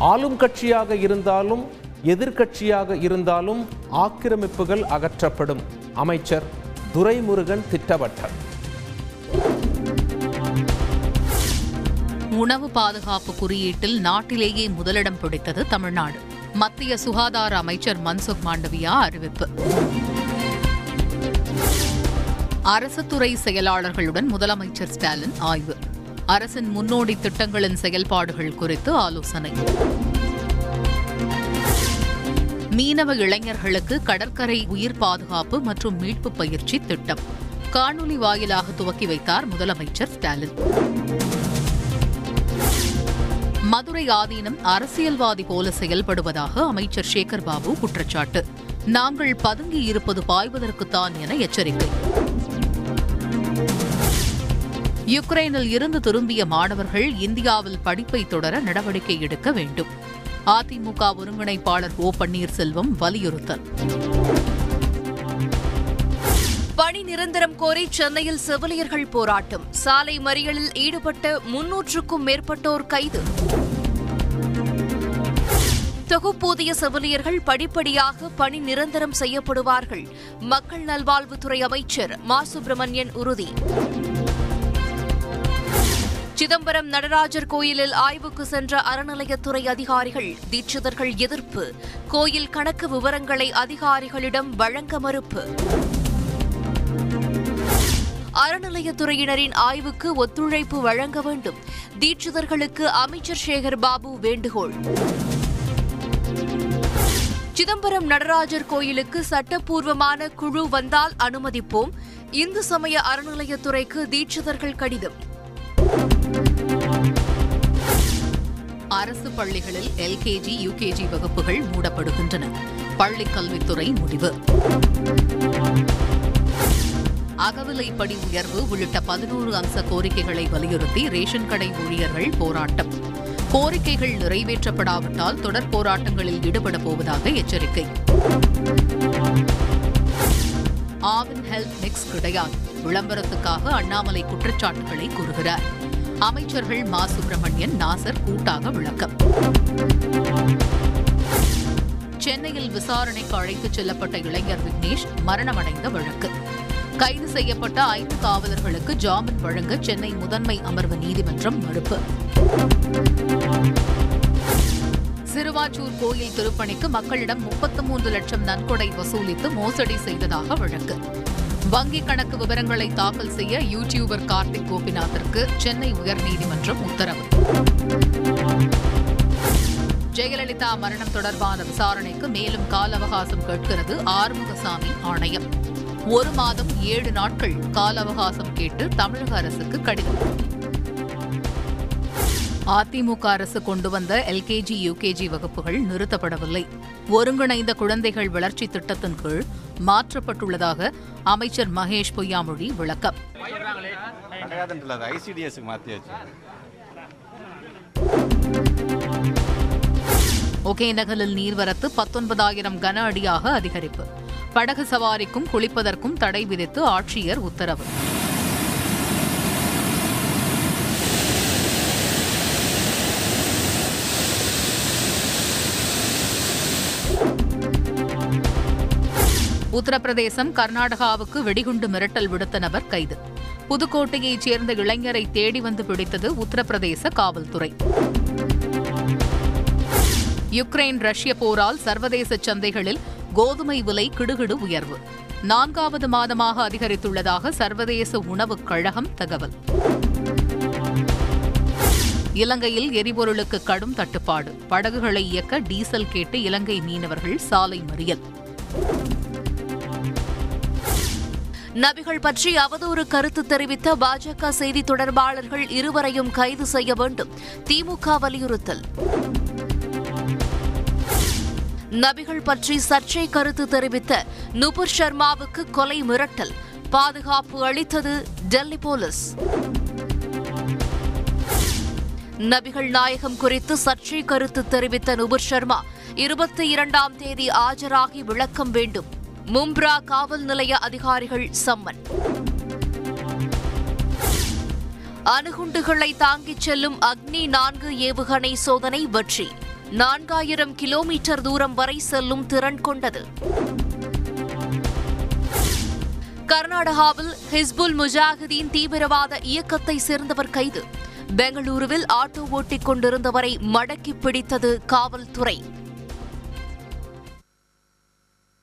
ஆளும் கட்சியாக இருந்தாலும் எதிர்க்கட்சியாக இருந்தாலும் ஆக்கிரமிப்புகள் அகற்றப்படும். அமைச்சர் துரைமுருகன் திட்டவட்டம். உணவு பாதுகாப்பு குறியீட்டில் நாட்டிலேயே முதலிடம் பிடித்தது தமிழ்நாடு. மத்திய சுகாதார அமைச்சர் மன்சுக் மாண்டவியா அறிவிப்பு. அரசு துறை செயலாளர்களுடன் முதலமைச்சர் ஸ்டாலின் ஆய்வு. அரசின் முன்னோடி திட்டங்களின் செயல்பாடுகள் குறித்து ஆலோசனை. மீனவ இளைஞர்களுக்கு கடற்கரை உயிர் பாதுகாப்பு மற்றும் மீட்பு பயிற்சி திட்டம். காணொலி வாயிலாக துவக்கி வைத்தார் முதலமைச்சர் ஸ்டாலின். மதுரை ஆதீனம் அரசியல்வாதி போல செயல்படுவதாக அமைச்சர் சேகர் பாபு குற்றச்சாட்டு. நாங்கள் பதுங்கி இருப்பது பாய்வதற்குத்தான் என எச்சரிக்கை. யுக்ரைனில் இருந்து திரும்பிய மாணவர்கள் இந்தியாவில் படிப்பை தொடர நடவடிக்கை எடுக்க வேண்டும். அதிமுக ஒருங்கிணைப்பாளர் ஓ பன்னீர்செல்வம் வலியுறுத்தல். பணி நிரந்தரம் கோரி சென்னையில் செவிலியர்கள் போராட்டம். சாலை மறியலில் ஈடுபட்ட முன்னூற்றுக்கும் மேற்பட்டோர் கைது. தொகுப்பூதிய செவிலியர்கள் படிப்படியாக பணி நிரந்தரம் செய்யப்படுவார்கள். மக்கள் நல்வாழ்வுத்துறை அமைச்சர் மா. சுப்பிரமணியன் உறுதி. சிதம்பரம் நடராஜர் கோயிலில் ஆய்வுக்கு சென்ற அறநிலையத்துறை அதிகாரிகள் தீட்சிதர்கள் எதிர்ப்பு. கோயில் கணக்கு விவரங்களை அதிகாரிகளிடம் வழங்க மறுப்பு. அறநிலையத்துறையினரின் ஆய்வுக்கு ஒத்துழைப்பு வழங்க வேண்டும். தீட்சிதர்களுக்கு அமைச்சர் சேகர் பாபு வேண்டுகோள். சிதம்பரம் நடராஜர் கோயிலுக்கு சட்டப்பூர்வமான குழு வந்தால் அனுமதிப்போம். இந்து சமய அறநிலையத்துறைக்கு தீட்சிதர்கள் கடிதம். அரசு பள்ளிகளில் எல்கேஜி யுகேஜி வகுப்புகள் மூடப்படுகின்றன. பள்ளிக் கல்வித்துறை முடிவு. அகவிலைப்படி உயர்வு உள்ளிட்ட பதினோரு அம்ச கோரிக்கைகளை வலியுறுத்தி ரேஷன் கடை ஊழியர்கள் போராட்டம். கோரிக்கைகள் நிறைவேற்றப்படாவிட்டால் தொடர் போராட்டங்களில் ஈடுபட போவதாக எச்சரிக்கை. ஆவின் ஹெல்த் மிக்ஸ் கிடையாது விளம்பரத்துக்காக அண்ணாமலை குற்றச்சாட்டுகளை கூறுகிறார். அமைச்சர்கள் மா. சுப்பிரமணியன் நாசர் கூட்டாக விளக்கம். சென்னையில் விசாரணைக்கு அழைத்துச் செல்லப்பட்ட இளைஞர் விக்னேஷ் மரணமடைந்த வழக்கு. கைது செய்யப்பட்ட ஐந்து காவலர்களுக்கு ஜாமீன் வழங்க சென்னை முதன்மை அமர்வு நீதிமன்றம் மறுப்பு. சிறுவாச்சூர் கோயில் திருப்பணிக்கு மக்களிடம் முப்பத்து மூன்று லட்சம் நன்கொடை வசூலித்து மோசடி செய்ததாக வழக்கு. வங்கிக் கணக்கு விவரங்களை தாக்கல் செய்ய யூடியூபர் கார்த்திக் கோபிநாத்திற்கு சென்னை உயர்நீதிமன்றம் உத்தரவு. ஜெயலலிதா மரணம் தொடர்பான விசாரணைக்கு மேலும் கால அவகாசம் கேட்கிறது ஆறுமுகசாமி ஆணையம். ஒரு மாதம் ஏழு நாட்கள் கால அவகாசம் கேட்டு தமிழக அரசுக்கு கடிதம். அதிமுக அரசு கொண்டு வந்த எல்கேஜி யுகேஜி வகுப்புகள் நிறுத்தப்படவில்லை. ஒருங்கிணைந்த குழந்தைகள் வளர்ச்சி திட்டத்தின் கீழ் மாற்றப்பட்டுள்ளதாக அமைச்சர் மகேஷ் பொய்யாமொழி விளக்கம். ஒகேனகலில் நீர்வரத்து பத்தொன்பதாயிரம் கன அடியாக அதிகரிப்பு. படகு சவாரிக்கும் குளிப்பதற்கும் தடை விதித்து ஆட்சியர் உத்தரவு. உத்தரப்பிரதேசம் கர்நாடகாவுக்கு வெடிகுண்டு மிரட்டல் விடுத்த நபர் கைது. புதுக்கோட்டையைச் சேர்ந்த இளைஞரை தேடி வந்து பிடித்தது உத்தரப்பிரதேச காவல்துறை. யுக்ரைன் ரஷ்ய போரால் சர்வதேச சந்தைகளில் கோதுமை விலை கிடுகிடு உயர்வு. நான்காவது மாதமாக அதிகரித்துள்ளதாக சர்வதேச உணவுக் கழகம் தகவல். இலங்கையில் எரிபொருளுக்கு கடும் தட்டுப்பாடு. படகுகளை இயக்க டீசல் கேட்டு இலங்கை மீனவர்கள் சாலை மறியல். நபிகள் பற்றி அவதூறு கருத்து தெரிவித்த பாஜக செய்தி தொடர்பாளர்கள் இருவரையும் கைது செய்ய வேண்டும். திமுக வலியுறுத்தல். நபிகள் பற்றி சர்ச்சை கருத்து தெரிவித்த நுபுர் சர்மாவுக்கு கொலை மிரட்டல். பாதுகாப்பு அளித்தது டெல்லி போலீஸ். நபிகள் நாயகம் குறித்து சர்ச்சை கருத்து தெரிவித்த நுபுர் சர்மா இருபத்தி இரண்டாம் தேதி ஆஜராகி விளக்கம் வேண்டும். மும்ப்ரா காவல் நிலைய அதிகாரிகள் சம்மன். அணுகுண்டுகளை தாங்கிச் செல்லும் அக்னி நான்கு ஏவுகணை சோதனை வெற்றி. நான்காயிரம் கிலோமீட்டர் தூரம் வரை செல்லும் திறன் கொண்டது. கர்நாடகாவில் ஹிஸ்புல் முஜாஹிதீன் தீவிரவாத இயக்கத்தை சேர்ந்தவர் கைது. பெங்களூருவில் ஆட்டோ ஓட்டிக் கொண்டிருந்தவரை மடக்கி பிடித்தது காவல்துறை.